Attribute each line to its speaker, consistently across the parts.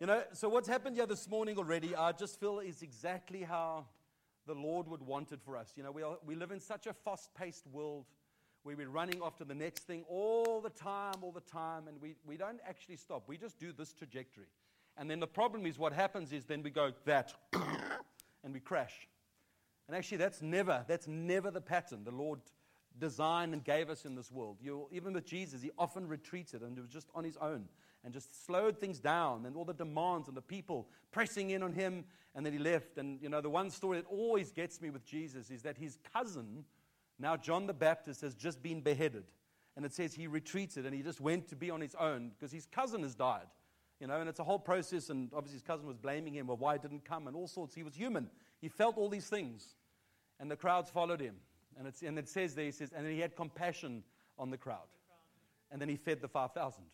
Speaker 1: You know, so what's happened here this morning already, I just feel is exactly how the Lord would want it for us. You know, we, are, we live in such a fast paced world where we're running after the next thing all the time, all the time, and we, we don't actually stop. We just do this trajectory. And then the problem is what happens is then we go that, and we crash. And actually, that's never, that's never the pattern the Lord designed and gave us in this world. You, even with Jesus, he often retreated and he was just on his own and just slowed things down and all the demands and the people pressing in on him, and then he left. And, you know, the one story that always gets me with Jesus is that his cousin, now John the Baptist, has just been beheaded. And it says he retreated and he just went to be on his own because his cousin has died. You know, and it's a whole process, and obviously his cousin was blaming him, well, why didn't come, and all sorts. He was human. He felt all these things. And the crowds followed him. And, it's and it says there, he says, and then he had compassion on the crowd. And then he fed the 5,000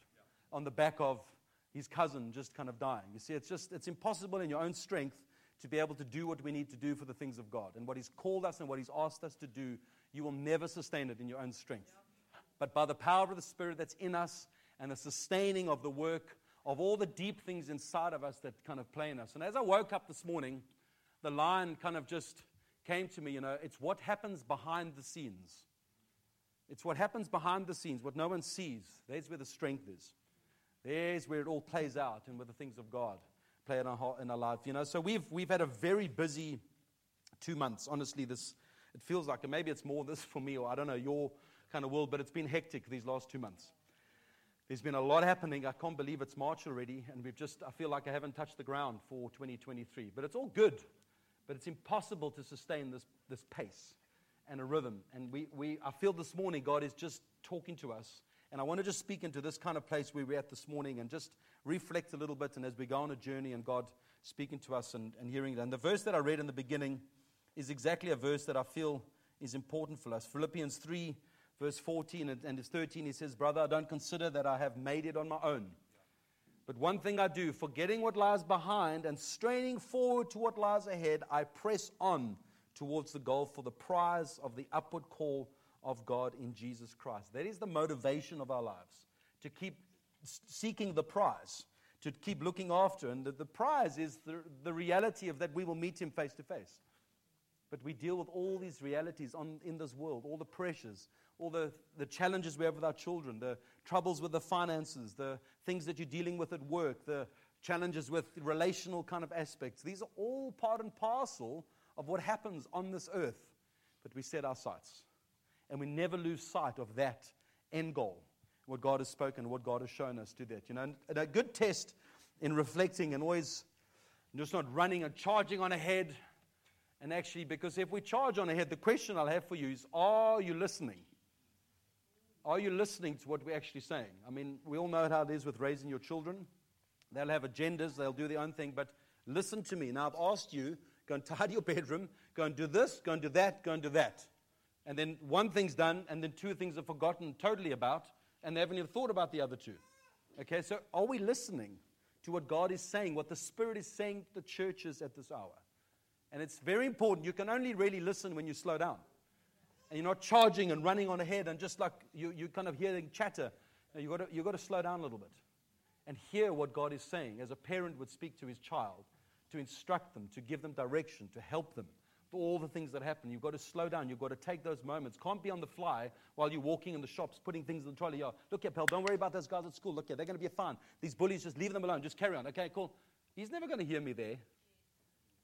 Speaker 1: on the back of his cousin just kind of dying. You see, it's just, it's impossible in your own strength to be able to do what we need to do for the things of God. And what he's called us and what he's asked us to do, you will never sustain it in your own strength. But by the power of the Spirit that's in us and the sustaining of the work of all the deep things inside of us that kind of play in us. And as I woke up this morning, the line kind of just came to me, you know, it's what happens behind the scenes. It's what happens behind the scenes, what no one sees. That's where the strength is. There's where it all plays out and where the things of God play in our, heart, in our life. You know, so we've, we've had a very busy two months. Honestly, this, it feels like, and maybe it's more this for me, or I don't know, your kind of world, but it's been hectic these last two months. There's been a lot happening. I can't believe it's March already, and we've just, I feel like I haven't touched the ground for 2023. But it's all good. But it's impossible to sustain this, this pace and a rhythm. And we, we, I feel this morning God is just talking to us and I want to just speak into this kind of place where we're at this morning and just reflect a little bit. And as we go on a journey and God speaking to us and, and hearing it. And the verse that I read in the beginning is exactly a verse that I feel is important for us. Philippians 3, verse 14 and, and 13, he says, Brother, I don't consider that I have made it on my own. But one thing I do, forgetting what lies behind and straining forward to what lies ahead, I press on towards the goal for the prize of the upward call of God in Jesus Christ. That is the motivation of our lives to keep seeking the prize, to keep looking after. And the, the prize is the, the reality of that we will meet Him face to face. But we deal with all these realities on, in this world, all the pressures, all the, the challenges we have with our children, the troubles with the finances, the things that you're dealing with at work, the challenges with relational kind of aspects. These are all part and parcel of what happens on this earth. But we set our sights and we never lose sight of that end goal, what God has spoken, what God has shown us to that. You know, and a good test in reflecting and always just not running and charging on ahead. And actually, because if we charge on ahead, the question I'll have for you is Are you listening? Are you listening to what we're actually saying? I mean, we all know how it is with raising your children. They'll have agendas, they'll do their own thing, but listen to me. Now, I've asked you go and tidy your bedroom, go and do this, go and do that, go and do that and then one thing's done, and then two things are forgotten totally about, and they haven't even thought about the other two. Okay, so are we listening to what God is saying, what the Spirit is saying to the churches at this hour? And it's very important. You can only really listen when you slow down. And you're not charging and running on ahead and just like you, you kind of hearing chatter. You've got, to, you've got to slow down a little bit and hear what God is saying as a parent would speak to his child to instruct them, to give them direction, to help them all the things that happen. You've got to slow down. You've got to take those moments. Can't be on the fly while you're walking in the shops, putting things in the trolley. Oh, look here, pal, don't worry about those guys at school. Look here, they're going to be fine. These bullies, just leave them alone. Just carry on. Okay, cool. He's never going to hear me there.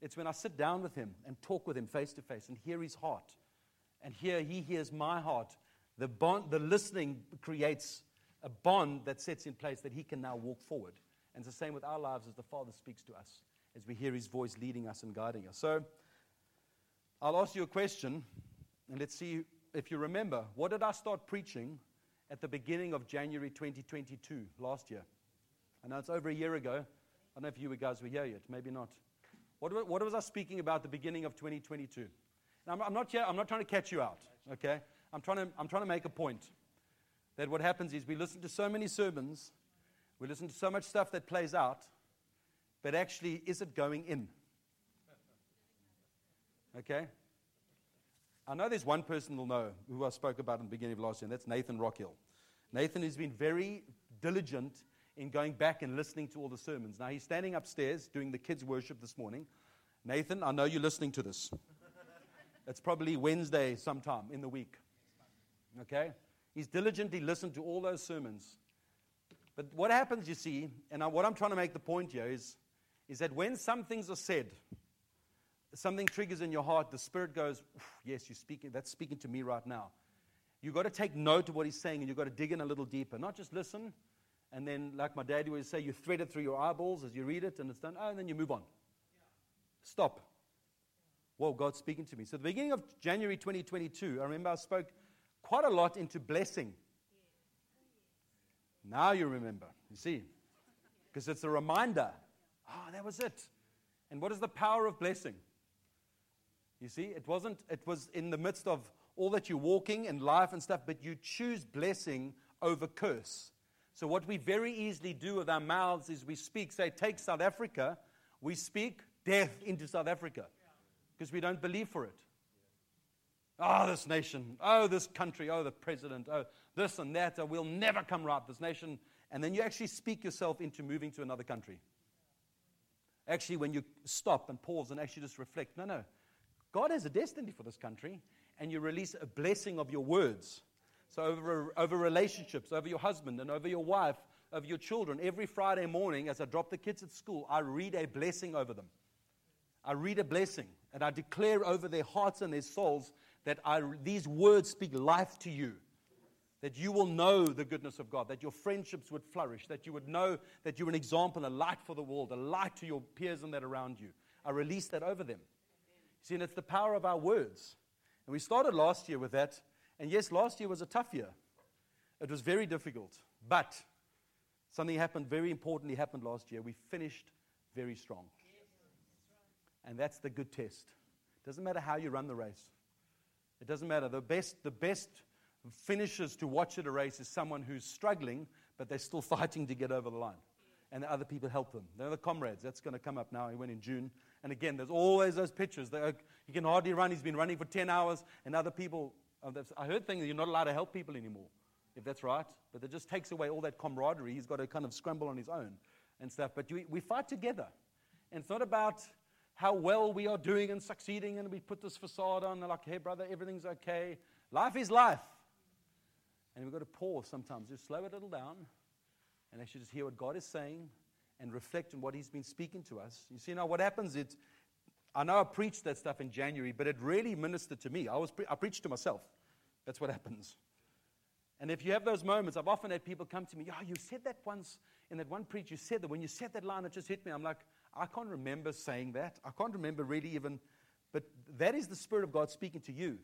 Speaker 1: It's when I sit down with him and talk with him face to face and hear his heart. And here he hears my heart. The, bond, the listening creates a bond that sets in place that he can now walk forward. And it's the same with our lives as the Father speaks to us, as we hear his voice leading us and guiding us. So, I'll ask you a question, and let's see if you remember. What did I start preaching at the beginning of January 2022, last year? I know it's over a year ago. I don't know if you guys were here yet, maybe not. What, what was I speaking about the beginning of 2022? I'm, I'm, not here, I'm not trying to catch you out, okay? I'm trying, to, I'm trying to make a point that what happens is we listen to so many sermons, we listen to so much stuff that plays out, but actually, is it going in? Okay? I know there's one person who'll know who I spoke about in the beginning of last year, and that's Nathan Rockhill. Nathan has been very diligent in going back and listening to all the sermons. Now, he's standing upstairs doing the kids' worship this morning. Nathan, I know you're listening to this. It's probably Wednesday sometime in the week. Okay? He's diligently listened to all those sermons. But what happens, you see, and what I'm trying to make the point here is, is that when some things are said, something triggers in your heart, the Spirit goes, Yes, you're speaking, that's speaking to me right now. You've got to take note of what he's saying and you've got to dig in a little deeper. Not just listen, and then, like my daddy would say, you thread it through your eyeballs as you read it and it's done, oh, and then you move on. Stop. Whoa, God's speaking to me. So, the beginning of January 2022, I remember I spoke quite a lot into blessing. Now you remember, you see, because it's a reminder. Oh, that was it. And what is the power of blessing? You see, it wasn't, it was in the midst of all that you're walking and life and stuff, but you choose blessing over curse. So, what we very easily do with our mouths is we speak, say, take South Africa, we speak death into South Africa because we don't believe for it. Oh, this nation. Oh, this country. Oh, the president. Oh, this and that. Oh, we'll never come right, this nation. And then you actually speak yourself into moving to another country. Actually, when you stop and pause and actually just reflect, no, no. God has a destiny for this country, and you release a blessing of your words. So, over, over relationships, over your husband and over your wife, over your children, every Friday morning as I drop the kids at school, I read a blessing over them. I read a blessing, and I declare over their hearts and their souls that I, these words speak life to you. That you will know the goodness of God, that your friendships would flourish, that you would know that you're an example, a light for the world, a light to your peers and that around you. I release that over them. See, and it's the power of our words. And we started last year with that. And yes, last year was a tough year. It was very difficult. But something happened, very importantly happened last year. We finished very strong. And that's the good test. It doesn't matter how you run the race. It doesn't matter. The best, the best finishers to watch at a race is someone who's struggling, but they're still fighting to get over the line. And the other people help them. They're the comrades. That's going to come up now. He went in June. And again, there's always those pictures. Uh, he can hardly run. He's been running for 10 hours, and other people. Oh, I heard things you're not allowed to help people anymore, if that's right. But it just takes away all that camaraderie. He's got to kind of scramble on his own and stuff. But we, fight together. And it's not about how well we are doing and succeeding, and we put this facade on. Like, hey, brother, everything's okay. Life is life. And we've got to pause sometimes, just slow it a little down, and actually just hear what God is saying and reflect on what He's been speaking to us. You see, now what happens is, I know I preached that stuff in January, but it really ministered to me. I, was pre- I preached to myself. That's what happens. And if you have those moments, I've often had people come to me, oh, you said that once in that one preach, you said that. When you said that line, it just hit me. I'm like, I can't remember saying that. I can't remember really even, but that is the Spirit of God speaking to you.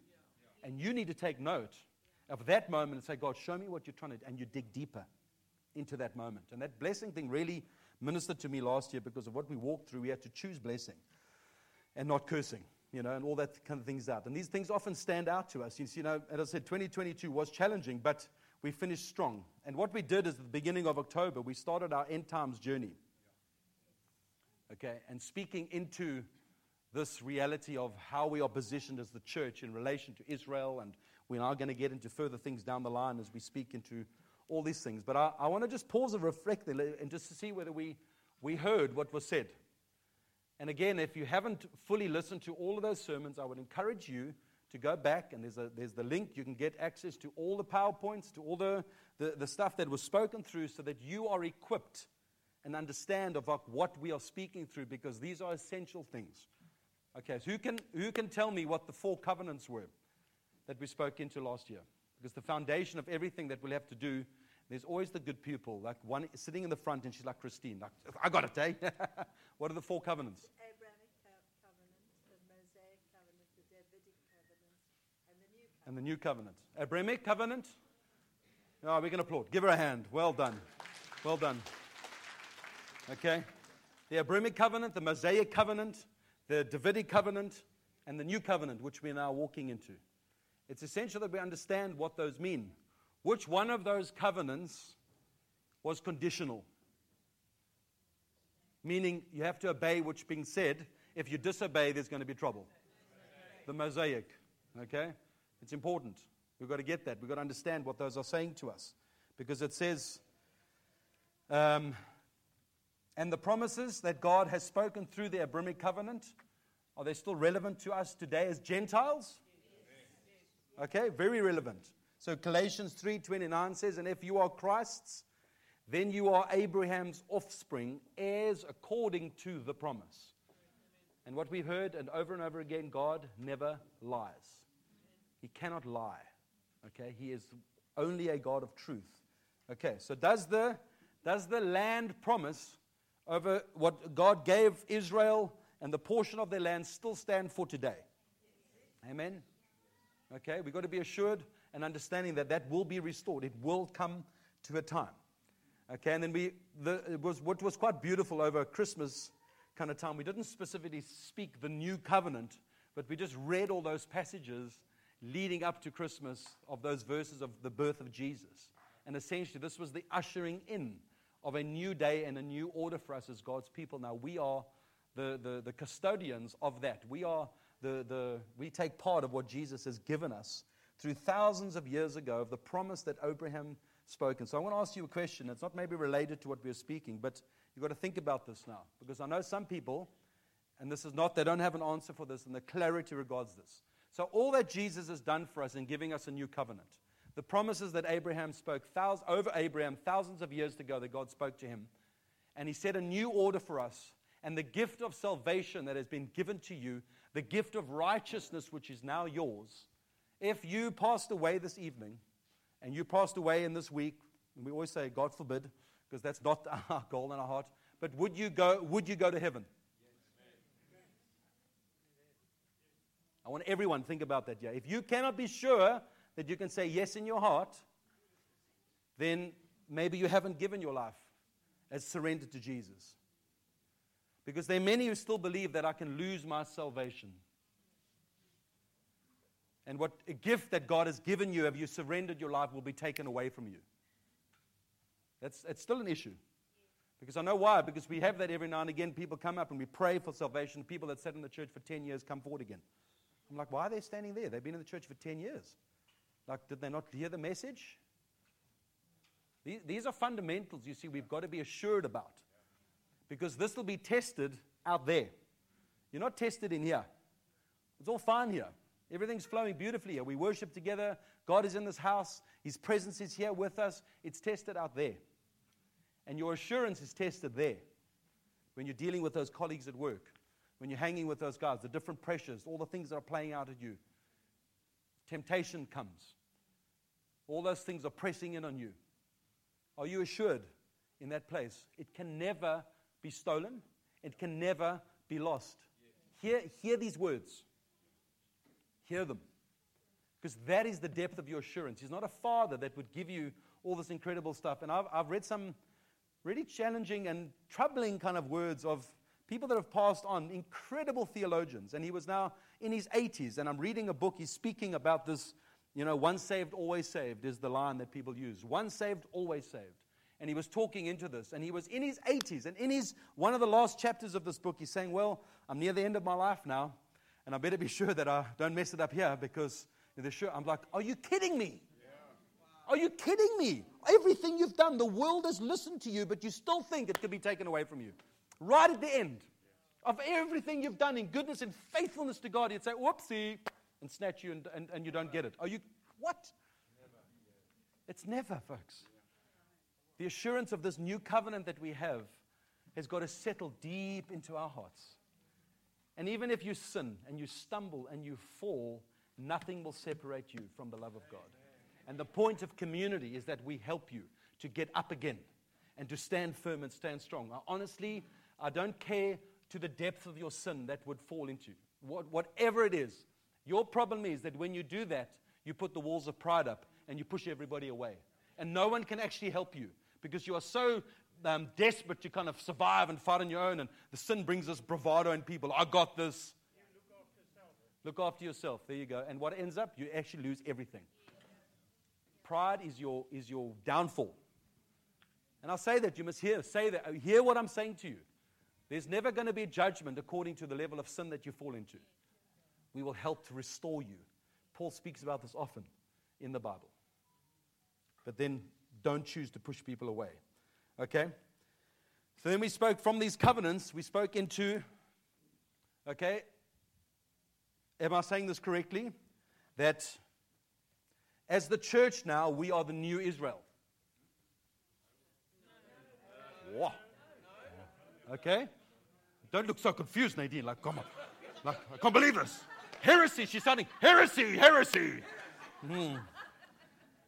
Speaker 1: And you need to take note of that moment and say, God, show me what you're trying to do. And you dig deeper into that moment. And that blessing thing really ministered to me last year because of what we walked through. We had to choose blessing and not cursing, you know, and all that kind of things out. And these things often stand out to us. You know, as I said, 2022 was challenging, but we finished strong. And what we did is at the beginning of October, we started our end times journey. Okay, and speaking into this reality of how we are positioned as the church in relation to Israel, and we are now going to get into further things down the line as we speak into all these things. But I, I want to just pause and reflect and just to see whether we, we heard what was said. And again, if you haven't fully listened to all of those sermons, I would encourage you to go back, and there's, a, there's the link. You can get access to all the PowerPoints, to all the, the, the stuff that was spoken through, so that you are equipped and understand of what we are speaking through, because these are essential things. Okay, so who can, who can tell me what the four covenants were that we spoke into last year? Because the foundation of everything that we'll have to do, there's always the good people, like one sitting in the front, and she's like Christine, like I got it, eh? what are the four covenants?
Speaker 2: Abrahamic covenant, the Mosaic covenant, the Davidic covenant, and the new covenant.
Speaker 1: And the new covenant. Abrahamic covenant. Oh, we can applaud. Give her a hand. Well done. Well done. Okay? The Abrahamic covenant, the Mosaic covenant, the Davidic covenant, and the new covenant, which we are now walking into. It's essential that we understand what those mean. Which one of those covenants was conditional? Meaning you have to obey what's being said. If you disobey, there's going to be trouble. The Mosaic. Okay? It's important. We've got to get that. We've got to understand what those are saying to us. Because it says, Um, and the promises that God has spoken through the Abrahamic covenant, are they still relevant to us today as Gentiles? Okay, very relevant. So Galatians 3:29 says, "And if you are Christ's, then you are Abraham's offspring, heirs according to the promise." And what we've heard and over and over again, God never lies. He cannot lie. Okay? He is only a God of truth. Okay, so does the does the land promise over what God gave Israel and the portion of their land still stand for today? Amen. Okay, we've got to be assured and understanding that that will be restored. It will come to a time. Okay, and then we, the, it was, what was quite beautiful over Christmas kind of time, we didn't specifically speak the new covenant, but we just read all those passages leading up to Christmas of those verses of the birth of Jesus. And essentially, this was the ushering in of a new day and a new order for us as God's people. Now, we are the, the, the custodians of that. We, are the, the, we take part of what Jesus has given us through thousands of years ago of the promise that Abraham spoke. And so I want to ask you a question. It's not maybe related to what we're speaking, but you've got to think about this now. Because I know some people, and this is not, they don't have an answer for this, and the clarity regards this. So, all that Jesus has done for us in giving us a new covenant, the promises that Abraham spoke thousands, over Abraham thousands of years ago that God spoke to him, and he set a new order for us, and the gift of salvation that has been given to you, the gift of righteousness which is now yours. If you passed away this evening, and you passed away in this week, and we always say, God forbid, because that's not our goal in our heart, but would you go, would you go to heaven? I want everyone to think about that. Yeah. If you cannot be sure that you can say yes in your heart, then maybe you haven't given your life as surrendered to Jesus. Because there are many who still believe that I can lose my salvation. And what a gift that God has given you, have you surrendered your life, will be taken away from you. That's it's still an issue. Because I know why. Because we have that every now and again. People come up and we pray for salvation. People that sat in the church for 10 years come forward again. I'm like, why are they standing there? They've been in the church for 10 years. Like, did they not hear the message? These, these are fundamentals, you see, we've got to be assured about. Because this will be tested out there. You're not tested in here. It's all fine here. Everything's flowing beautifully here. We worship together. God is in this house. His presence is here with us. It's tested out there. And your assurance is tested there when you're dealing with those colleagues at work when you're hanging with those guys, the different pressures, all the things that are playing out at you. Temptation comes. All those things are pressing in on you. Are you assured in that place? It can never be stolen, it can never be lost. Hear, hear these words. Hear them. Because that is the depth of your assurance. He's not a father that would give you all this incredible stuff. And I've, I've read some really challenging and troubling kind of words of people that have passed on, incredible theologians. And he was now in his 80s. And I'm reading a book, he's speaking about this, you know, once saved, always saved is the line that people use. Once saved, always saved. And he was talking into this. And he was in his 80s. And in his one of the last chapters of this book, he's saying, Well, I'm near the end of my life now. And I better be sure that I don't mess it up here because sure. I'm like, Are you kidding me? Are you kidding me? Everything you've done, the world has listened to you, but you still think it could be taken away from you right at the end of everything you've done in goodness and faithfulness to God, you'd say, whoopsie, and snatch you and, and, and you don't get it. Are you, what? It's never, folks. The assurance of this new covenant that we have has got to settle deep into our hearts. And even if you sin and you stumble and you fall, nothing will separate you from the love of God. And the point of community is that we help you to get up again and to stand firm and stand strong. I honestly I don't care to the depth of your sin that would fall into. What, whatever it is, your problem is that when you do that, you put the walls of pride up and you push everybody away. And no one can actually help you because you are so um, desperate to kind of survive and fight on your own. And the sin brings us bravado in people. I got this. Look after yourself. There you go. And what ends up, you actually lose everything. Pride is your, is your downfall. And I'll say that. You must hear, say that. Hear what I'm saying to you. There's never going to be judgment according to the level of sin that you fall into. We will help to restore you. Paul speaks about this often in the Bible. But then don't choose to push people away. Okay? So then we spoke from these covenants, we spoke into, okay, am I saying this correctly? That as the church now, we are the new Israel. Wow. Okay? Don't look so confused, Nadine. Like, come on. Like, I can't believe this. Heresy. She's sounding heresy, heresy. Hmm.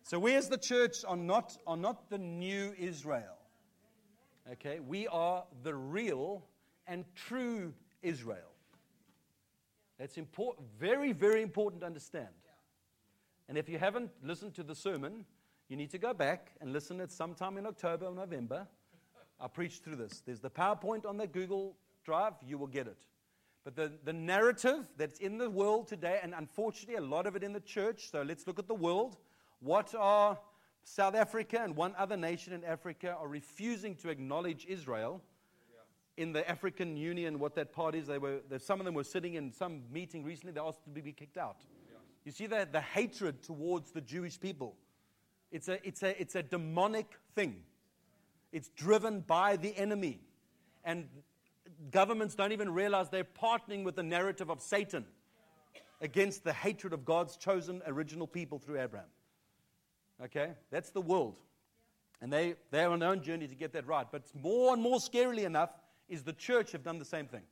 Speaker 1: So we as the church are not, are not the new Israel. Okay? We are the real and true Israel. That's important, very, very important to understand. And if you haven't listened to the sermon, you need to go back and listen at sometime in October or November. I preached through this. There's the PowerPoint on the Google Drive, you will get it. But the, the narrative that's in the world today, and unfortunately a lot of it in the church, so let's look at the world. What are South Africa and one other nation in Africa are refusing to acknowledge Israel in the African Union, what that part is. They were, some of them were sitting in some meeting recently, they asked to be kicked out. You see the, the hatred towards the Jewish people. It's a, it's, a, it's a demonic thing. It's driven by the enemy. And governments don't even realize they're partnering with the narrative of Satan against the hatred of God's chosen original people through Abraham. Okay? That's the world. And they, they're on their own journey to get that right. But more and more scarily enough is the church have done the same thing.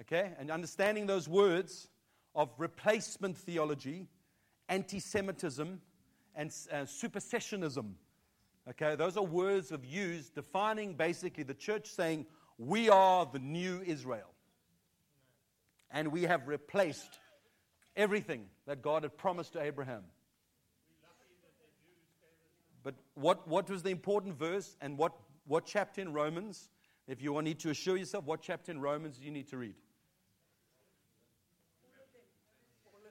Speaker 1: Okay? And understanding those words of replacement theology, anti Semitism, and uh, supersessionism Okay, those are words of use defining basically the church saying, We are the new Israel. And we have replaced everything that God had promised to Abraham. But what, what was the important verse and what, what chapter in Romans? If you want need to assure yourself, what chapter in Romans you need to read?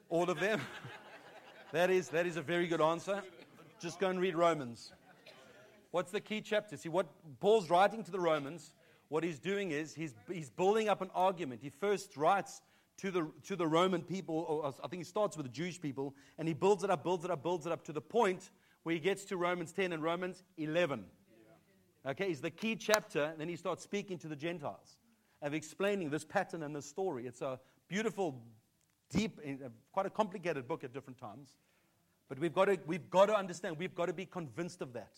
Speaker 1: All of them? that, is, that is a very good answer. Just go and read Romans. What's the key chapter? See, what Paul's writing to the Romans, what he's doing is he's, he's building up an argument. He first writes to the, to the Roman people, or I think he starts with the Jewish people, and he builds it up, builds it up, builds it up to the point where he gets to Romans 10 and Romans 11. Okay, it's the key chapter, and then he starts speaking to the Gentiles of explaining this pattern and this story. It's a beautiful, deep, uh, quite a complicated book at different times. But we've got to, we've got to understand, we've got to be convinced of that.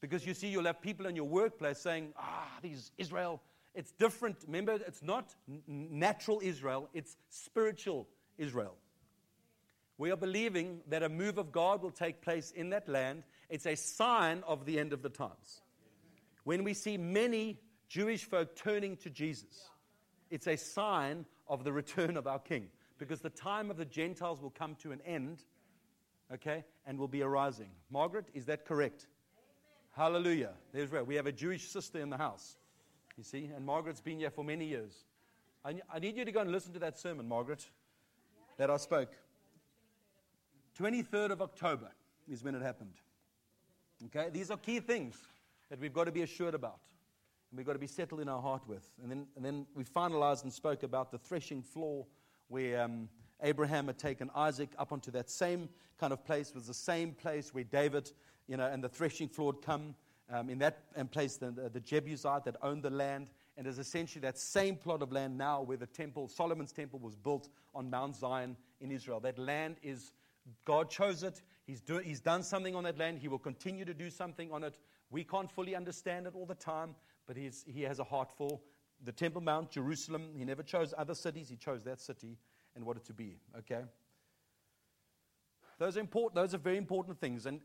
Speaker 1: Because you see, you'll have people in your workplace saying, ah, these Israel, it's different. Remember, it's not natural Israel, it's spiritual Israel. We are believing that a move of God will take place in that land. It's a sign of the end of the times. When we see many Jewish folk turning to Jesus, it's a sign of the return of our King. Because the time of the Gentiles will come to an end, okay, and will be arising. Margaret, is that correct? Hallelujah. There's where we have a Jewish sister in the house. You see, and Margaret's been here for many years. I, I need you to go and listen to that sermon, Margaret, that I spoke. 23rd of October is when it happened. Okay, these are key things that we've got to be assured about. And we've got to be settled in our heart with. And then, and then we finalized and spoke about the threshing floor where um, Abraham had taken Isaac up onto that same kind of place, was the same place where David you know, and the threshing floor had come. Um, in that and place, the, the Jebusite that owned the land, and is essentially that same plot of land now where the temple, Solomon's temple, was built on Mount Zion in Israel. That land is, God chose it. He's, do, he's done something on that land. He will continue to do something on it. We can't fully understand it all the time, but he's, he has a heart for the Temple Mount, Jerusalem. He never chose other cities, he chose that city and what it to be. Okay? Those are important, those are very important things. And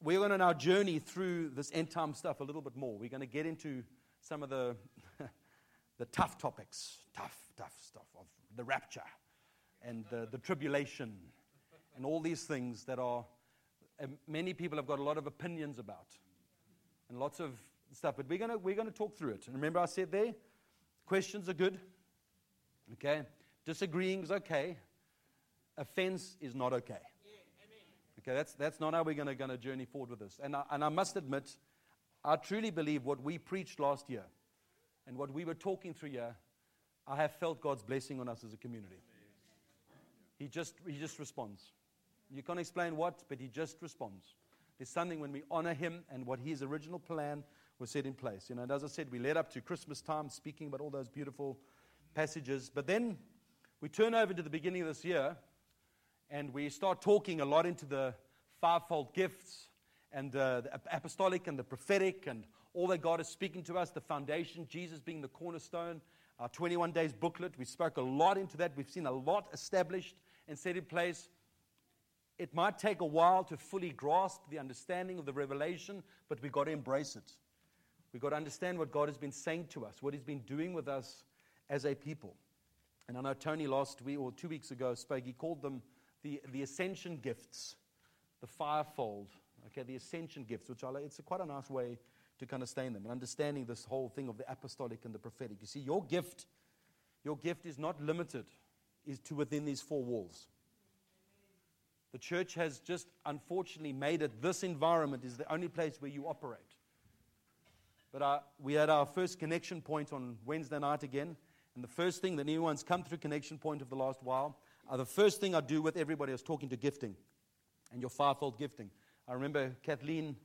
Speaker 1: we're going to now journey through this end time stuff a little bit more. We're going to get into some of the, the tough topics, tough, tough stuff of the rapture and the, the tribulation and all these things that are, uh, many people have got a lot of opinions about and lots of stuff. But we're going to, we're to talk through it. And remember, I said there, questions are good. Okay? Disagreeing is okay. Offense is not okay. Okay, that's, that's not how we're going to journey forward with this. And I, and I must admit, I truly believe what we preached last year and what we were talking through here, I have felt God's blessing on us as a community. He just, he just responds. You can't explain what, but he just responds. There's something when we honor him and what his original plan was set in place. You know, and as I said, we led up to Christmas time speaking about all those beautiful passages. But then we turn over to the beginning of this year and we start talking a lot into the fivefold gifts and uh, the apostolic and the prophetic and all that God is speaking to us, the foundation, Jesus being the cornerstone, our 21 days booklet. We spoke a lot into that. We've seen a lot established and set in place. It might take a while to fully grasp the understanding of the revelation, but we've got to embrace it. We've got to understand what God has been saying to us, what He's been doing with us as a people. And I know Tony last week or two weeks ago spoke, he called them the, the ascension gifts, the fivefold, okay, the ascension gifts, which are, it's a quite a nice way to kind of stay in them and understanding this whole thing of the apostolic and the prophetic. You see, your gift, your gift is not limited is to within these four walls. The church has just unfortunately made it this environment is the only place where you operate. But uh, we had our first connection point on Wednesday night again. And the first thing that anyone's come through connection point of the last while, uh, the first thing I do with everybody is talking to gifting and your fivefold gifting. I remember Kathleen,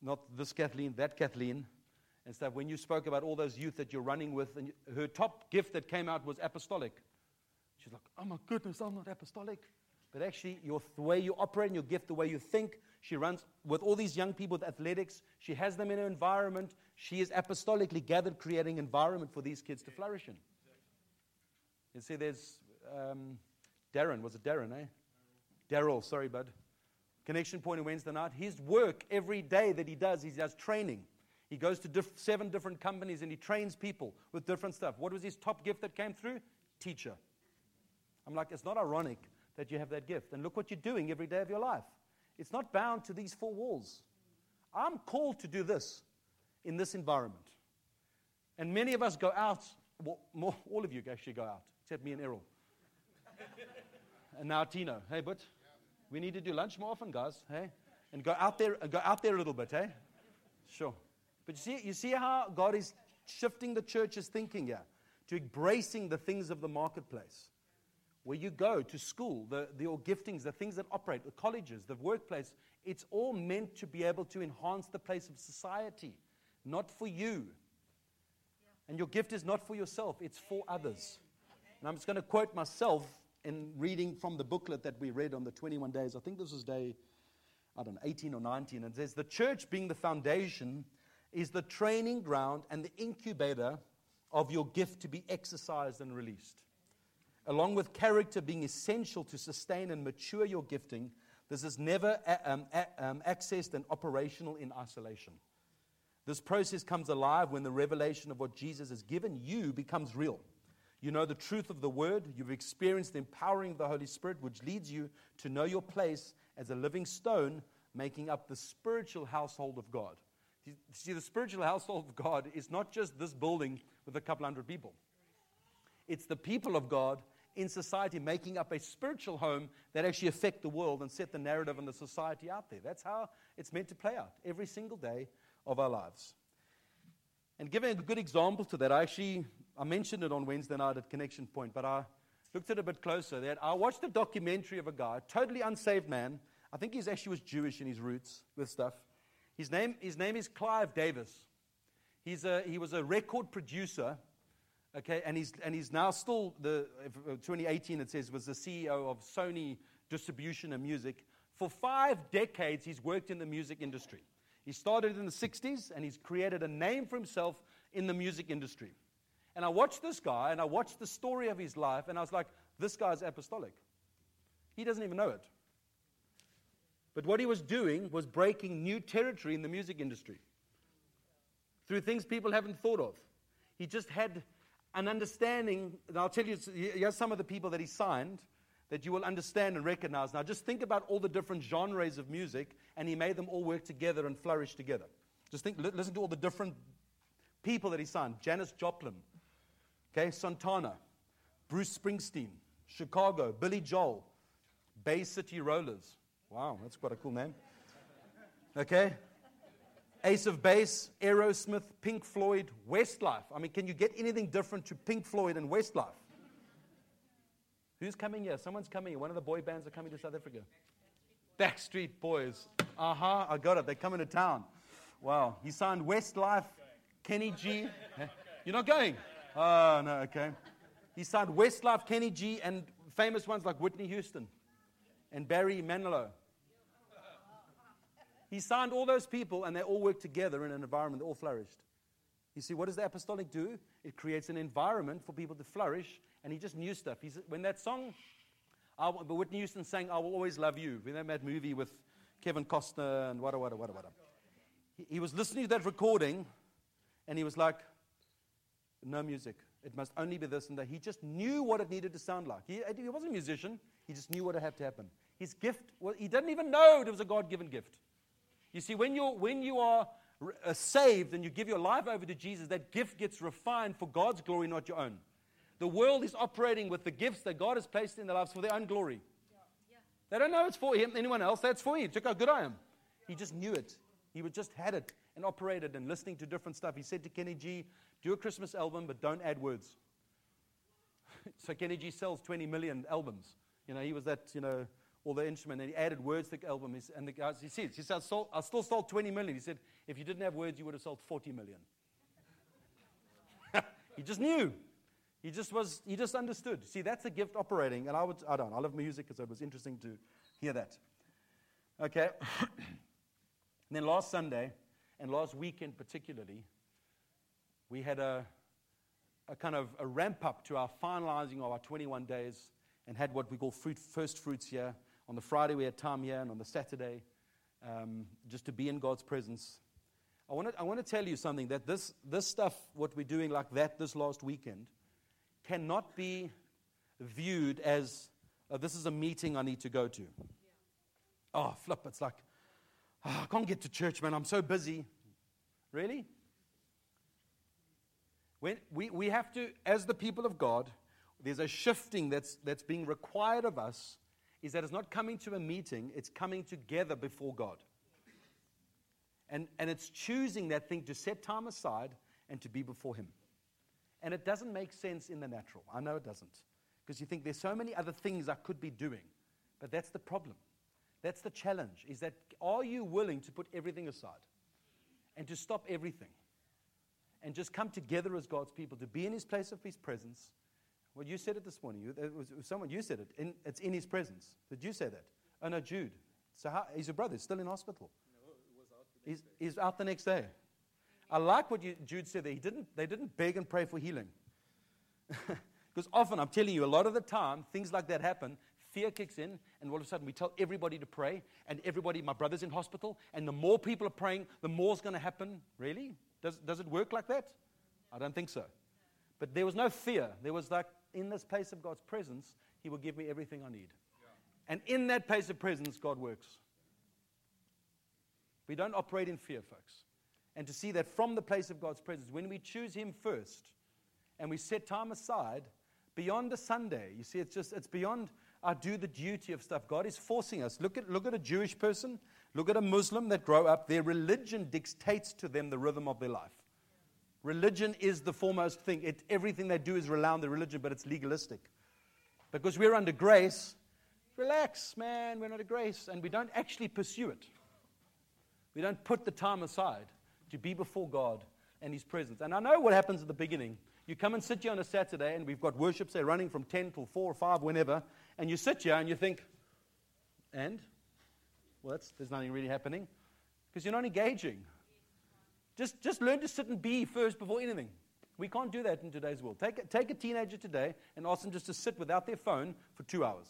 Speaker 1: not this Kathleen, that Kathleen, and stuff. When you spoke about all those youth that you're running with, and her top gift that came out was apostolic. She's like, oh my goodness, I'm not apostolic. But actually, your, the way you operate and your gift, the way you think, she runs with all these young people with athletics. She has them in her environment. She is apostolically gathered, creating environment for these kids to flourish in. You see, there's um, Darren. Was it Darren, eh? Daryl, sorry, bud. Connection point on Wednesday night. His work every day that he does, he does training. He goes to diff- seven different companies and he trains people with different stuff. What was his top gift that came through? Teacher. I'm like, it's not ironic that you have that gift. And look what you're doing every day of your life. It's not bound to these four walls. I'm called to do this in this environment. And many of us go out, well, more, all of you actually go out, except me and Errol. and now Tino. Hey, but we need to do lunch more often, guys. Hey? And go out there, go out there a little bit, hey? Sure. But you see, you see how God is shifting the church's thinking here to embracing the things of the marketplace where you go to school, the, the your giftings, the things that operate, the colleges, the workplace, it's all meant to be able to enhance the place of society, not for you. And your gift is not for yourself, it's for others. And I'm just going to quote myself in reading from the booklet that we read on the 21 days. I think this was day, I don't know, 18 or 19. And it says, The church being the foundation is the training ground and the incubator of your gift to be exercised and released along with character being essential to sustain and mature your gifting, this is never um, um, accessed and operational in isolation. This process comes alive when the revelation of what Jesus has given you becomes real. You know the truth of the word, you've experienced the empowering of the Holy Spirit, which leads you to know your place as a living stone making up the spiritual household of God. See, the spiritual household of God is not just this building with a couple hundred people, it's the people of God in society, making up a spiritual home that actually affect the world and set the narrative and the society out there. That's how it's meant to play out every single day of our lives. And giving a good example to that, I actually I mentioned it on Wednesday night at Connection Point, but I looked at it a bit closer. That I watched a documentary of a guy, totally unsaved man. I think he actually was Jewish in his roots with stuff. His name, his name is Clive Davis. He's a, he was a record producer Okay, and he's, and he's now still, the, uh, 2018 it says, was the CEO of Sony Distribution and Music. For five decades, he's worked in the music industry. He started in the 60s and he's created a name for himself in the music industry. And I watched this guy and I watched the story of his life and I was like, this guy's apostolic. He doesn't even know it. But what he was doing was breaking new territory in the music industry through things people haven't thought of. He just had an understanding, and I'll tell you, here's some of the people that he signed that you will understand and recognize. Now, just think about all the different genres of music, and he made them all work together and flourish together. Just think, listen to all the different people that he signed Janis Joplin, okay, Santana, Bruce Springsteen, Chicago, Billy Joel, Bay City Rollers. Wow, that's quite a cool name. Okay? Ace of Base, Aerosmith, Pink Floyd, Westlife. I mean, can you get anything different to Pink Floyd and Westlife? Who's coming here? Someone's coming here. One of the boy bands are coming to South Africa. Backstreet Boys. Uh huh, I got it. They're coming to town. Wow. He signed Westlife, Kenny G. You're not going? Oh, no, okay. He signed Westlife, Kenny G, and famous ones like Whitney Houston and Barry Manilow. He signed all those people, and they all worked together in an environment that all flourished. You see, what does the apostolic do? It creates an environment for people to flourish, and he just knew stuff. He's, when that song, I, but Whitney Houston sang, I Will Always Love You, remember that movie with Kevin Costner and what, what, what. He, he was listening to that recording, and he was like, no music. It must only be this and that. He just knew what it needed to sound like. He, he wasn't a musician. He just knew what had to happen. His gift, well, he didn't even know it was a God given gift. You see, when, you're, when you are uh, saved and you give your life over to Jesus, that gift gets refined for God's glory, not your own. The world is operating with the gifts that God has placed in their lives for their own glory. They don't know it's for him, anyone else. That's for him. Check how good I am. He just knew it. He just had it and operated and listening to different stuff. He said to Kenny G, do a Christmas album, but don't add words. so Kenny G sells 20 million albums. You know, he was that, you know, all the instrument, and he added words to the album. And the guys, he says, he said, I, sold, I still sold 20 million. He said, if you didn't have words, you would have sold 40 million. he just knew. He just was, he just understood. See, that's a gift operating. And I would, I don't I love music, so it was interesting to hear that. Okay. and then last Sunday, and last weekend particularly, we had a, a kind of a ramp up to our finalizing of our 21 days and had what we call fruit, first fruits here. On the Friday, we had time here, and on the Saturday, um, just to be in God's presence. I want to I wanna tell you something that this, this stuff, what we're doing like that this last weekend, cannot be viewed as oh, this is a meeting I need to go to. Yeah. Oh, flip, it's like, oh, I can't get to church, man. I'm so busy. Really? When we, we have to, as the people of God, there's a shifting that's, that's being required of us is that it's not coming to a meeting, it's coming together before God. And, and it's choosing that thing to set time aside and to be before Him. And it doesn't make sense in the natural. I know it doesn't. Because you think there's so many other things I could be doing. But that's the problem. That's the challenge is that are you willing to put everything aside and to stop everything and just come together as God's people to be in His place of His presence well, you said it this morning. You, it was, it was someone, you said it. In, it's in his presence. Did you say that? Oh, no, Jude. So how, he's your brother. He's still in hospital. No, it was out the next he's, day. he's out the next day. I like what you, Jude said there. He didn't, they didn't beg and pray for healing. because often, I'm telling you, a lot of the time, things like that happen. Fear kicks in, and all of a sudden, we tell everybody to pray, and everybody, my brother's in hospital, and the more people are praying, the more's going to happen. Really? Does, does it work like that? I don't think so. But there was no fear. There was like, in this place of God's presence, He will give me everything I need. Yeah. And in that place of presence, God works. We don't operate in fear, folks. And to see that from the place of God's presence, when we choose Him first and we set time aside beyond a Sunday, you see, it's just, it's beyond I do the duty of stuff. God is forcing us. Look at, look at a Jewish person, look at a Muslim that grow up, their religion dictates to them the rhythm of their life. Religion is the foremost thing. It, everything they do is on the religion, but it's legalistic. Because we're under grace, relax, man, we're under grace, and we don't actually pursue it. We don't put the time aside to be before God and His presence. And I know what happens at the beginning. You come and sit here on a Saturday, and we've got worship, say, running from 10 till 4 or 5, whenever, and you sit here and you think, and? Well, there's nothing really happening because you're not engaging. Just, just learn to sit and be first before anything. We can't do that in today's world. Take, a, take a teenager today and ask them just to sit without their phone for two hours.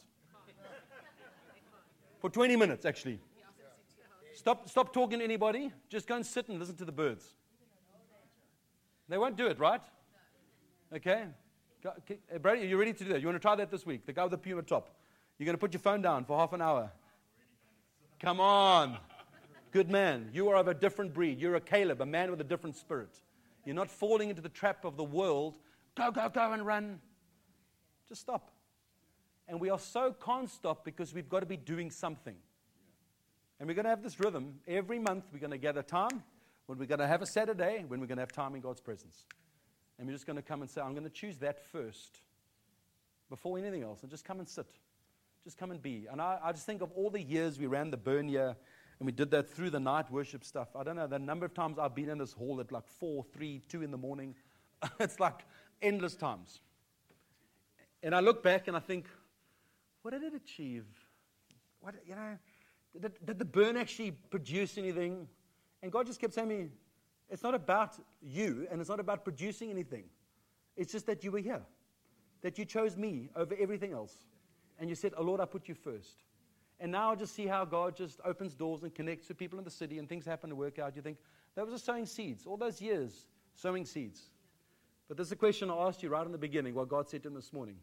Speaker 1: for 20 minutes, actually. Stop, stop talking to anybody. Just go and sit and listen to the birds. They won't do it, right? Okay? Brady, are you ready to do that? You want to try that this week? The guy with the Puma top. You're going to put your phone down for half an hour. Come on. Good man, you are of a different breed. You're a Caleb, a man with a different spirit. You're not falling into the trap of the world. Go, go, go, and run. Just stop. And we are so can't stop because we've got to be doing something. And we're going to have this rhythm. Every month, we're going to gather time when we're going to have a Saturday, when we're going to have time in God's presence. And we're just going to come and say, I'm going to choose that first before anything else, and just come and sit Just come and be. And I, I just think of all the years we ran the burn year and we did that through the night worship stuff. I don't know the number of times I've been in this hall at like 4, 3, 2 in the morning. it's like endless times. And I look back and I think, what did it achieve? What, you know, did, did the burn actually produce anything? And God just kept saying me, it's not about you and it's not about producing anything. It's just that you were here, that you chose me over everything else. And you said, Oh Lord, I put you first. And now I just see how God just opens doors and connects with people in the city and things happen to work out. You think, that was a sowing seeds, all those years sowing seeds. But there's a question I asked you right in the beginning, what God said to him this morning.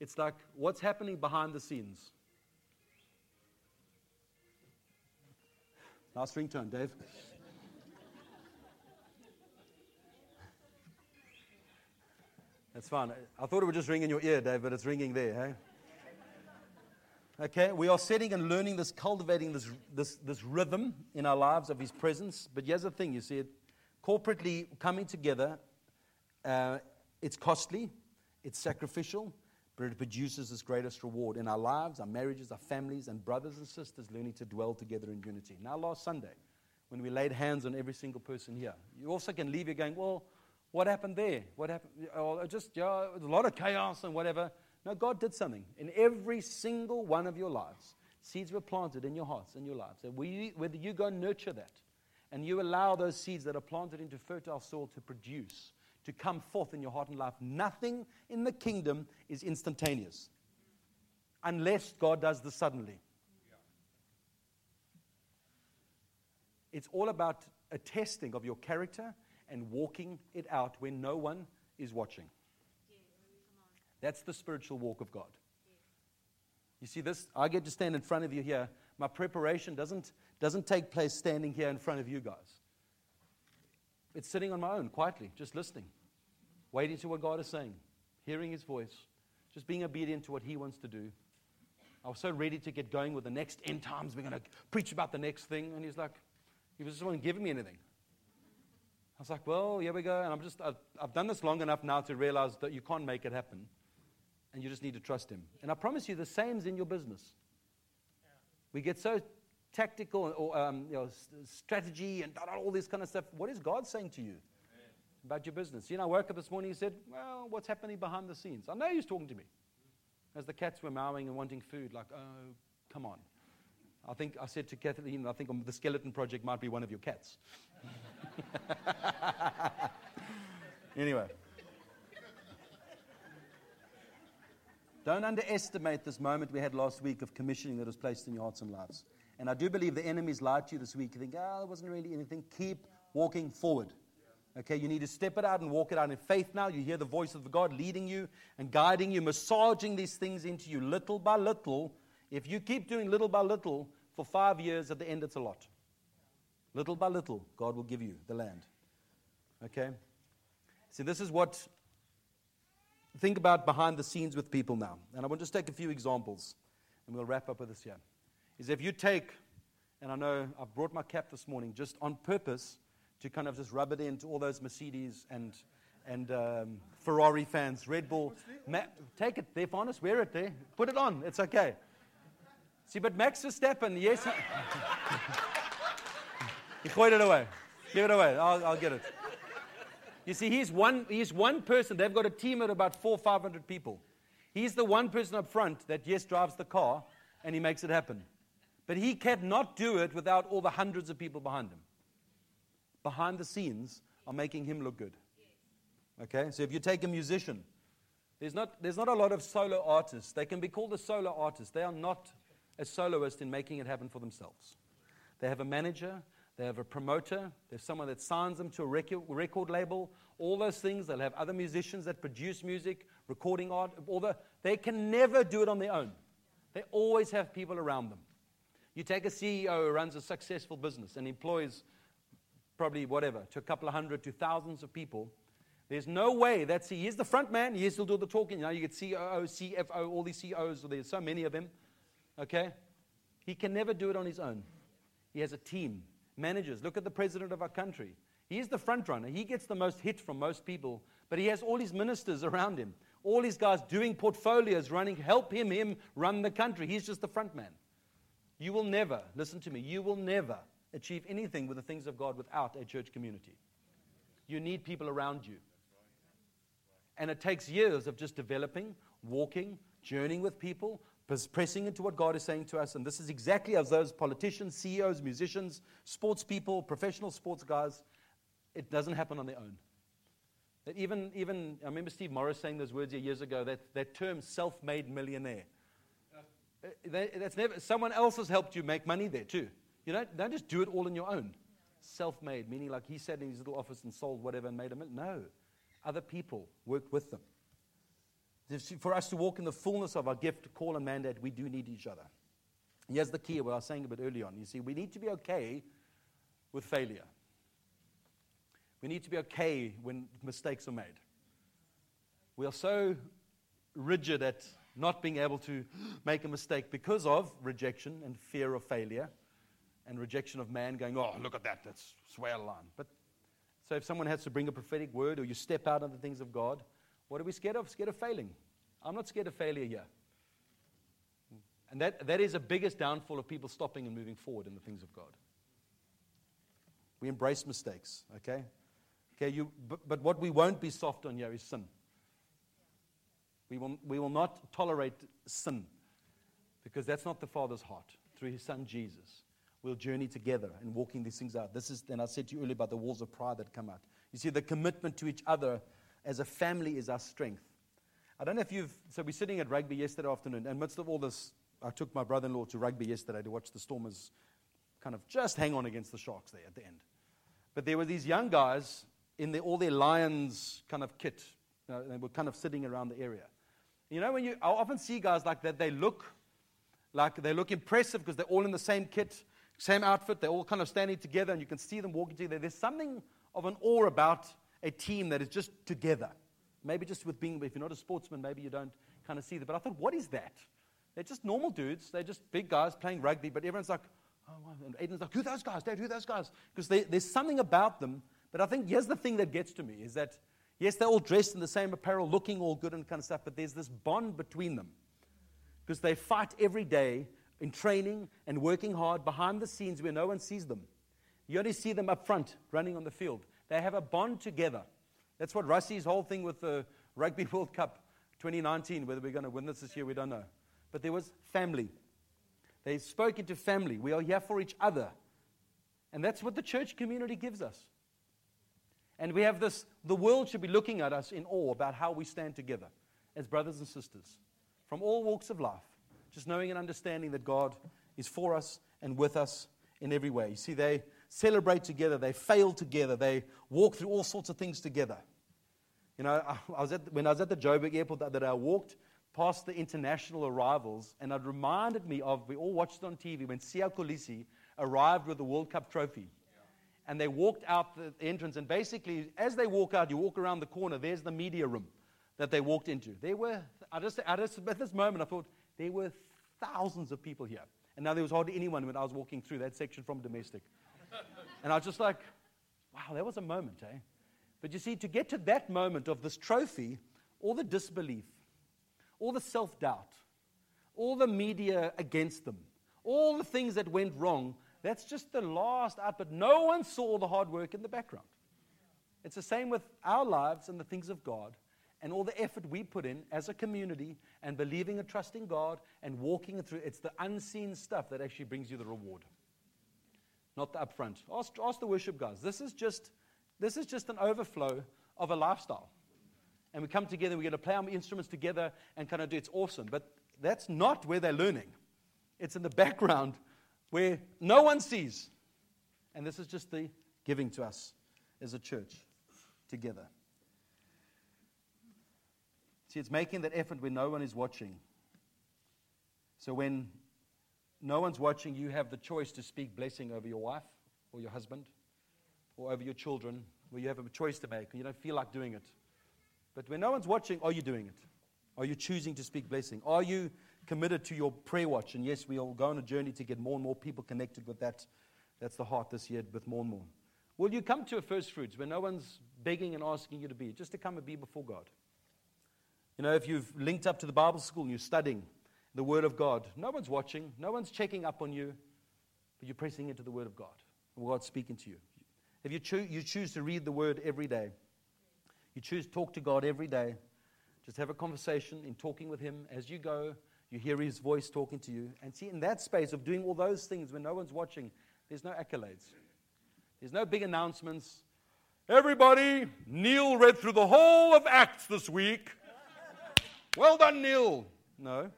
Speaker 1: It's like, what's happening behind the scenes? Nice ringtone, Dave. That's fine. I thought it would just ring in your ear, Dave, but it's ringing there, hey? Okay, we are setting and learning this, cultivating this, this, this rhythm in our lives of His presence. But here's the thing you see, it corporately coming together, uh, it's costly, it's sacrificial, but it produces its greatest reward in our lives, our marriages, our families, and brothers and sisters learning to dwell together in unity. Now, last Sunday, when we laid hands on every single person here, you also can leave here going, well, what happened there? What happened? Oh, just yeah, a lot of chaos and whatever. No, God did something in every single one of your lives. Seeds were planted in your hearts and your lives. And whether you go nurture that and you allow those seeds that are planted into fertile soil to produce, to come forth in your heart and life, nothing in the kingdom is instantaneous unless God does the suddenly. It's all about a testing of your character and walking it out when no one is watching. That's the spiritual walk of God. You see, this, I get to stand in front of you here. My preparation doesn't, doesn't take place standing here in front of you guys. It's sitting on my own, quietly, just listening, waiting to what God is saying, hearing His voice, just being obedient to what He wants to do. I was so ready to get going with the next end times. We're going to preach about the next thing. And He's like, He was just wasn't giving me anything. I was like, well, here we go. And I'm just, I've, I've done this long enough now to realize that you can't make it happen and you just need to trust Him. And I promise you, the same's in your business. We get so tactical or um, you know, strategy and all this kind of stuff. What is God saying to you Amen. about your business? You know, I woke up this morning. He said, "Well, what's happening behind the scenes?" I know He's talking to me. As the cats were mowing and wanting food, like, "Oh, come on." I think I said to Kathleen, I think the skeleton project might be one of your cats. anyway. Don't underestimate this moment we had last week of commissioning that was placed in your hearts and lives. And I do believe the enemy's lied to you this week. You think, oh, there wasn't really anything. Keep walking forward. Okay, you need to step it out and walk it out in faith now. You hear the voice of God leading you and guiding you, massaging these things into you little by little. If you keep doing little by little for five years, at the end, it's a lot. Little by little, God will give you the land. Okay? See, this is what think about behind the scenes with people now. And I want to just take a few examples, and we'll wrap up with this here. Is if you take, and I know I've brought my cap this morning just on purpose to kind of just rub it into all those Mercedes and and um, Ferrari fans, Red Bull. Ma- take it there, Farnas, wear it there. Put it on, it's okay. See, but Max Verstappen, yes. He, gooit it away. Give it away. I'll, I'll get it. You see, he's one, he's one person. They've got a team of about four, 500 people. He's the one person up front that, yes, drives the car and he makes it happen. But he cannot do it without all the hundreds of people behind him. Behind the scenes are making him look good. Okay? So if you take a musician, there's not, there's not a lot of solo artists. They can be called a solo artist. They are not a soloist in making it happen for themselves. They have a manager, they have a promoter. There's someone that signs them to a record label. All those things. They'll have other musicians that produce music, recording art. All the, they can never do it on their own. They always have people around them. You take a CEO who runs a successful business and employs probably whatever, to a couple of hundred to thousands of people. There's no way that's he. He's the front man. He still do the talking. You know, you get COO, CFO, all these CEOs. There's so many of them. Okay, he can never do it on his own. He has a team managers. Look at the president of our country. He's the front runner. He gets the most hit from most people, but he has all his ministers around him, All his guys doing portfolios, running, help him, him run the country. He's just the front man. You will never, listen to me, you will never achieve anything with the things of God without a church community. You need people around you. And it takes years of just developing, walking, journeying with people, pressing into what God is saying to us. And this is exactly as those politicians, CEOs, musicians, sports people, professional sports guys, it doesn't happen on their own. That even, even I remember Steve Morris saying those words years ago, that, that term self made millionaire. Uh, that's never, someone else has helped you make money there too. You don't, don't just do it all on your own. Self made, meaning like he sat in his little office and sold whatever and made a million. No. Other people worked with them. For us to walk in the fullness of our gift, call, and mandate, we do need each other. Here's the key, what I was saying a bit early on. You see, we need to be okay with failure. We need to be okay when mistakes are made. We are so rigid at not being able to make a mistake because of rejection and fear of failure and rejection of man going, oh, look at that, that's swear line. But so if someone has to bring a prophetic word or you step out of the things of God, what are we scared of? Scared of failing. I'm not scared of failure here. And that, that is the biggest downfall of people stopping and moving forward in the things of God. We embrace mistakes, okay? Okay, you, but, but what we won't be soft on here is sin. We will, we will not tolerate sin because that's not the Father's heart through His Son Jesus. We'll journey together and walking these things out. This is, and I said to you earlier about the walls of pride that come out. You see, the commitment to each other as a family is our strength. I don't know if you've, so we're sitting at rugby yesterday afternoon, and midst of all this, I took my brother in law to rugby yesterday to watch the Stormers kind of just hang on against the Sharks there at the end. But there were these young guys in the, all their Lions kind of kit. You know, they were kind of sitting around the area. You know, when you I often see guys like that, they look like they look impressive because they're all in the same kit, same outfit. They're all kind of standing together, and you can see them walking together. There's something of an awe about a team that is just together. Maybe just with being, if you're not a sportsman, maybe you don't kind of see that. But I thought, what is that? They're just normal dudes. They're just big guys playing rugby, but everyone's like, oh, and Aiden's like, who those guys? Dad, who those guys? Because there's something about them but I think here's the thing that gets to me is that, yes, they're all dressed in the same apparel, looking all good and kind of stuff, but there's this bond between them. Because they fight every day in training and working hard behind the scenes where no one sees them. You only see them up front running on the field. They have a bond together. That's what Rassie's whole thing with the Rugby World Cup 2019, whether we're going to win this this year, we don't know. But there was family. They spoke into family. We are here for each other. And that's what the church community gives us. And we have this, the world should be looking at us in awe about how we stand together as brothers and sisters from all walks of life, just knowing and understanding that God is for us and with us in every way. You see, they celebrate together, they fail together, they walk through all sorts of things together. You know, I was at, when I was at the Joburg airport that I walked past the international arrivals, and it reminded me of, we all watched it on TV, when Siya Kolisi arrived with the World Cup trophy and they walked out the entrance. And basically, as they walk out, you walk around the corner, there's the media room that they walked into. There were, I just, I just, at this moment, I thought, there were thousands of people here. And now there was hardly anyone when I was walking through that section from domestic. And I was just like, wow, that was a moment, eh? But you see, to get to that moment of this trophy, all the disbelief, all the self doubt, all the media against them, all the things that went wrong that's just the last out, but no one saw the hard work in the background. It's the same with our lives and the things of God and all the effort we put in as a community and believing and trusting God and walking through. It's the unseen stuff that actually brings you the reward, not the upfront. Ask, ask the worship guys. This is just this is just an overflow of a lifestyle. And we come together, we're going to play our instruments together and kind of do it's awesome. But that's not where they're learning. It's in the background where no one sees. And this is just the giving to us as a church together. See, it's making that effort when no one is watching. So when no one's watching, you have the choice to speak blessing over your wife or your husband or over your children, where you have a choice to make and you don't feel like doing it. But when no one's watching, are you doing it? Are you choosing to speak blessing? Are you committed to your prayer watch. And yes, we'll go on a journey to get more and more people connected with that. That's the heart this year with more and more. Will you come to a first fruits where no one's begging and asking you to be, just to come and be before God? You know, if you've linked up to the Bible school and you're studying the Word of God, no one's watching, no one's checking up on you, but you're pressing into the Word of God. God's speaking to you. If you, you choose to read the Word every day, you choose to talk to God every day, just have a conversation in talking with Him as you go, you hear His voice talking to you. And see, in that space of doing all those things when no one's watching, there's no accolades, there's no big announcements. Everybody, Neil read through the whole of Acts this week. Well done, Neil. No.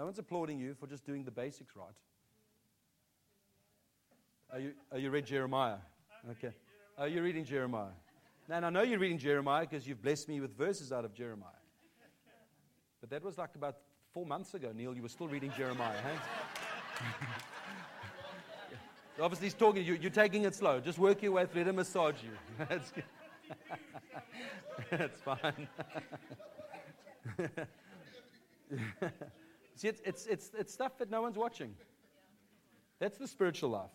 Speaker 1: No one's applauding you for just doing the basics right. Are you, are you read Jeremiah? Okay. Are you reading Jeremiah? Now, and I know you're reading Jeremiah because you've blessed me with verses out of Jeremiah. But that was like about four months ago, Neil. You were still reading Jeremiah, hey? Obviously, he's talking you. You're taking it slow. Just work your way through it and massage you. That's good. That's fine. See, it's, it's, it's, it's stuff that no one's watching. That's the spiritual life.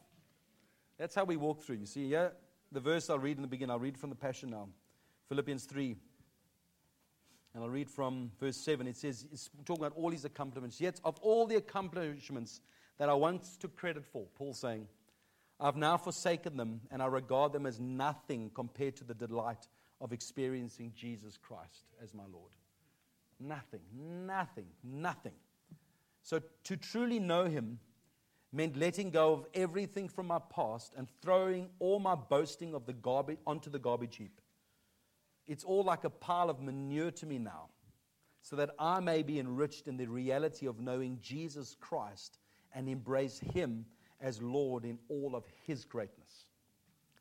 Speaker 1: That's how we walk through. You see, yeah, the verse I'll read in the beginning, I'll read from the Passion now. Philippians 3. And I'll read from verse 7. It says, it's talking about all his accomplishments. Yet, of all the accomplishments that I once took credit for, Paul's saying, I've now forsaken them, and I regard them as nothing compared to the delight of experiencing Jesus Christ as my Lord. Nothing, nothing, nothing. So to truly know him meant letting go of everything from my past and throwing all my boasting of the onto the garbage heap. It's all like a pile of manure to me now, so that I may be enriched in the reality of knowing Jesus Christ and embrace him as Lord in all of his greatness.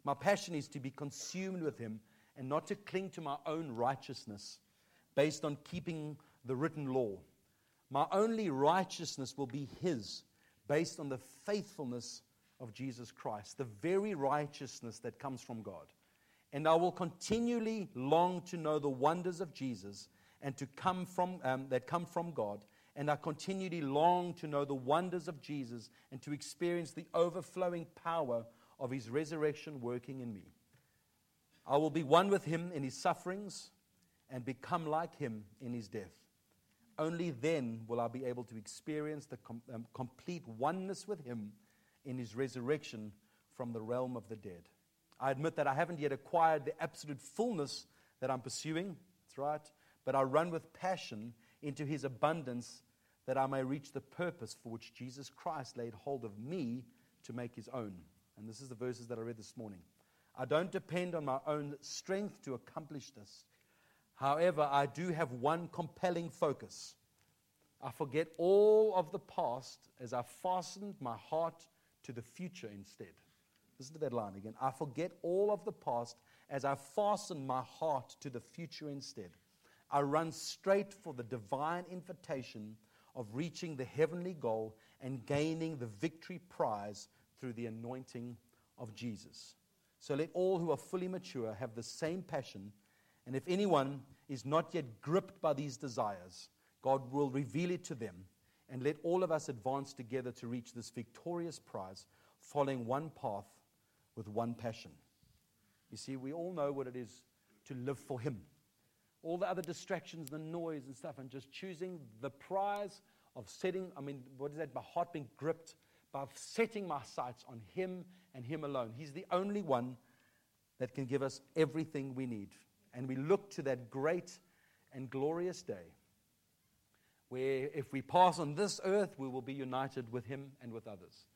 Speaker 1: My passion is to be consumed with him and not to cling to my own righteousness based on keeping the written law. My only righteousness will be his based on the faithfulness of Jesus Christ, the very righteousness that comes from God. And I will continually long to know the wonders of Jesus and to come from um, that come from God. And I continually long to know the wonders of Jesus and to experience the overflowing power of his resurrection working in me. I will be one with him in his sufferings and become like him in his death. Only then will I be able to experience the com- um, complete oneness with him in his resurrection from the realm of the dead. I admit that I haven't yet acquired the absolute fullness that I'm pursuing. That's right. But I run with passion into his abundance that I may reach the purpose for which Jesus Christ laid hold of me to make his own. And this is the verses that I read this morning. I don't depend on my own strength to accomplish this. However, I do have one compelling focus. I forget all of the past as I fastened my heart to the future instead. Listen to that line again. I forget all of the past as I fasten my heart to the future instead. I run straight for the divine invitation of reaching the heavenly goal and gaining the victory prize through the anointing of Jesus. So let all who are fully mature have the same passion. And if anyone is not yet gripped by these desires, God will reveal it to them. And let all of us advance together to reach this victorious prize, following one path with one passion. You see, we all know what it is to live for Him. All the other distractions, the noise and stuff, and just choosing the prize of setting, I mean, what is that? My heart being gripped by setting my sights on Him and Him alone. He's the only one that can give us everything we need. And we look to that great and glorious day where if we pass on this earth, we will be united with Him and with others.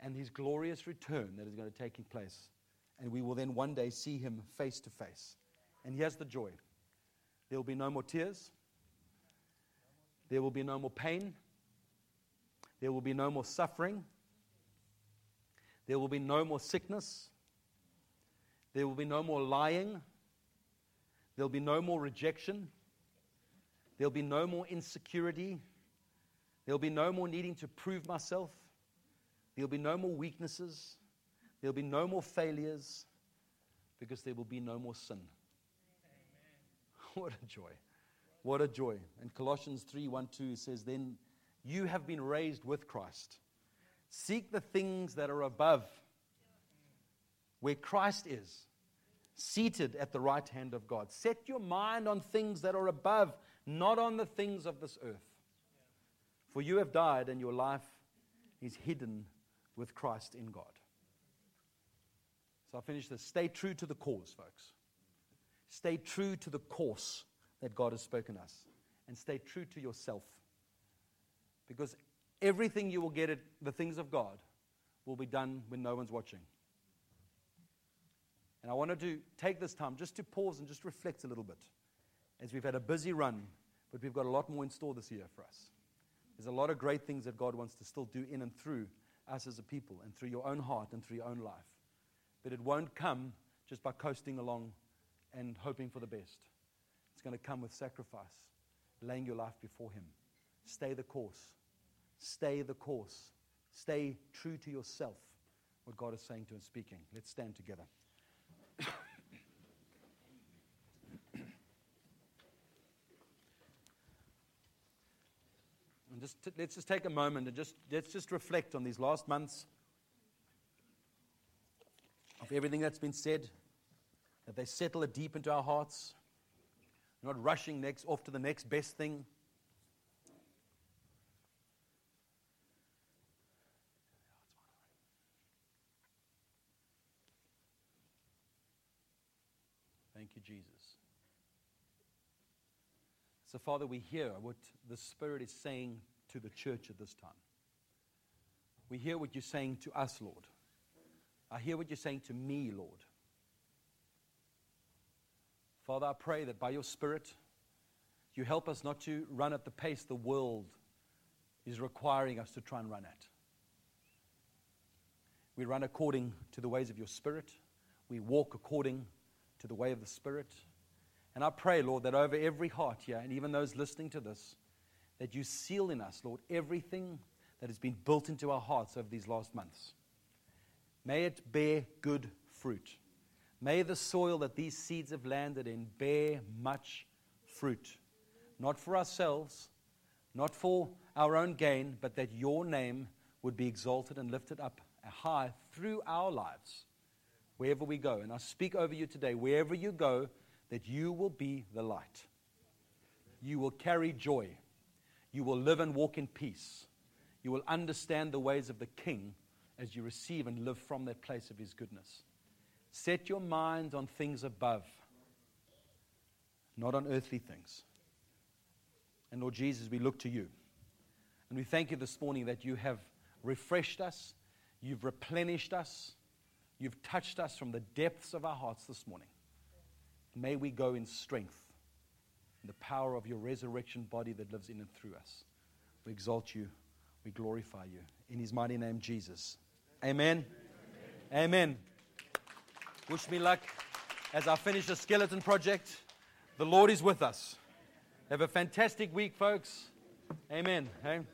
Speaker 1: And his glorious return that is going to take place. And we will then one day see him face to face. And here's the joy. There will be no more tears, there will be no more pain, there will be no more suffering, there will be no more sickness, there will be no more lying, there'll be no more rejection, there'll be no more insecurity, there'll be no more needing to prove myself. There'll be no more weaknesses. There'll be no more failures because there will be no more sin. What a joy. What a joy. And Colossians 3 1 2 says, Then you have been raised with Christ. Seek the things that are above, where Christ is, seated at the right hand of God. Set your mind on things that are above, not on the things of this earth. For you have died, and your life is hidden with Christ in God. So I'll finish this. Stay true to the cause, folks. Stay true to the course that God has spoken us. And stay true to yourself. Because everything you will get at the things of God will be done when no one's watching. And I wanted to take this time just to pause and just reflect a little bit as we've had a busy run, but we've got a lot more in store this year for us. There's a lot of great things that God wants to still do in and through us as a people and through your own heart and through your own life. But it won't come just by coasting along and hoping for the best. It's going to come with sacrifice, laying your life before Him. Stay the course. Stay the course. Stay true to yourself, what God is saying to and speaking. Let's stand together. And just t- let's just take a moment and just let's just reflect on these last months of everything that's been said, that they settle it deep into our hearts. Not rushing next off to the next best thing. Jesus. So, Father, we hear what the Spirit is saying to the church at this time. We hear what you're saying to us, Lord. I hear what you're saying to me, Lord. Father, I pray that by your Spirit, you help us not to run at the pace the world is requiring us to try and run at. We run according to the ways of your Spirit. We walk according to the way of the Spirit. And I pray, Lord, that over every heart here, and even those listening to this, that you seal in us, Lord, everything that has been built into our hearts over these last months. May it bear good fruit. May the soil that these seeds have landed in bear much fruit. Not for ourselves, not for our own gain, but that your name would be exalted and lifted up high through our lives wherever we go. And I speak over you today, wherever you go, that you will be the light. You will carry joy. You will live and walk in peace. You will understand the ways of the King as you receive and live from that place of his goodness. Set your mind on things above, not on earthly things. And Lord Jesus, we look to you. And we thank you this morning that you have refreshed us, you've replenished us, you've touched us from the depths of our hearts this morning. May we go in strength, in the power of your resurrection body that lives in and through us. We exalt you, we glorify you. In his mighty name, Jesus. Amen. Amen. Amen. Wish me luck as I finish the skeleton project. The Lord is with us. Have a fantastic week, folks. Amen. Amen.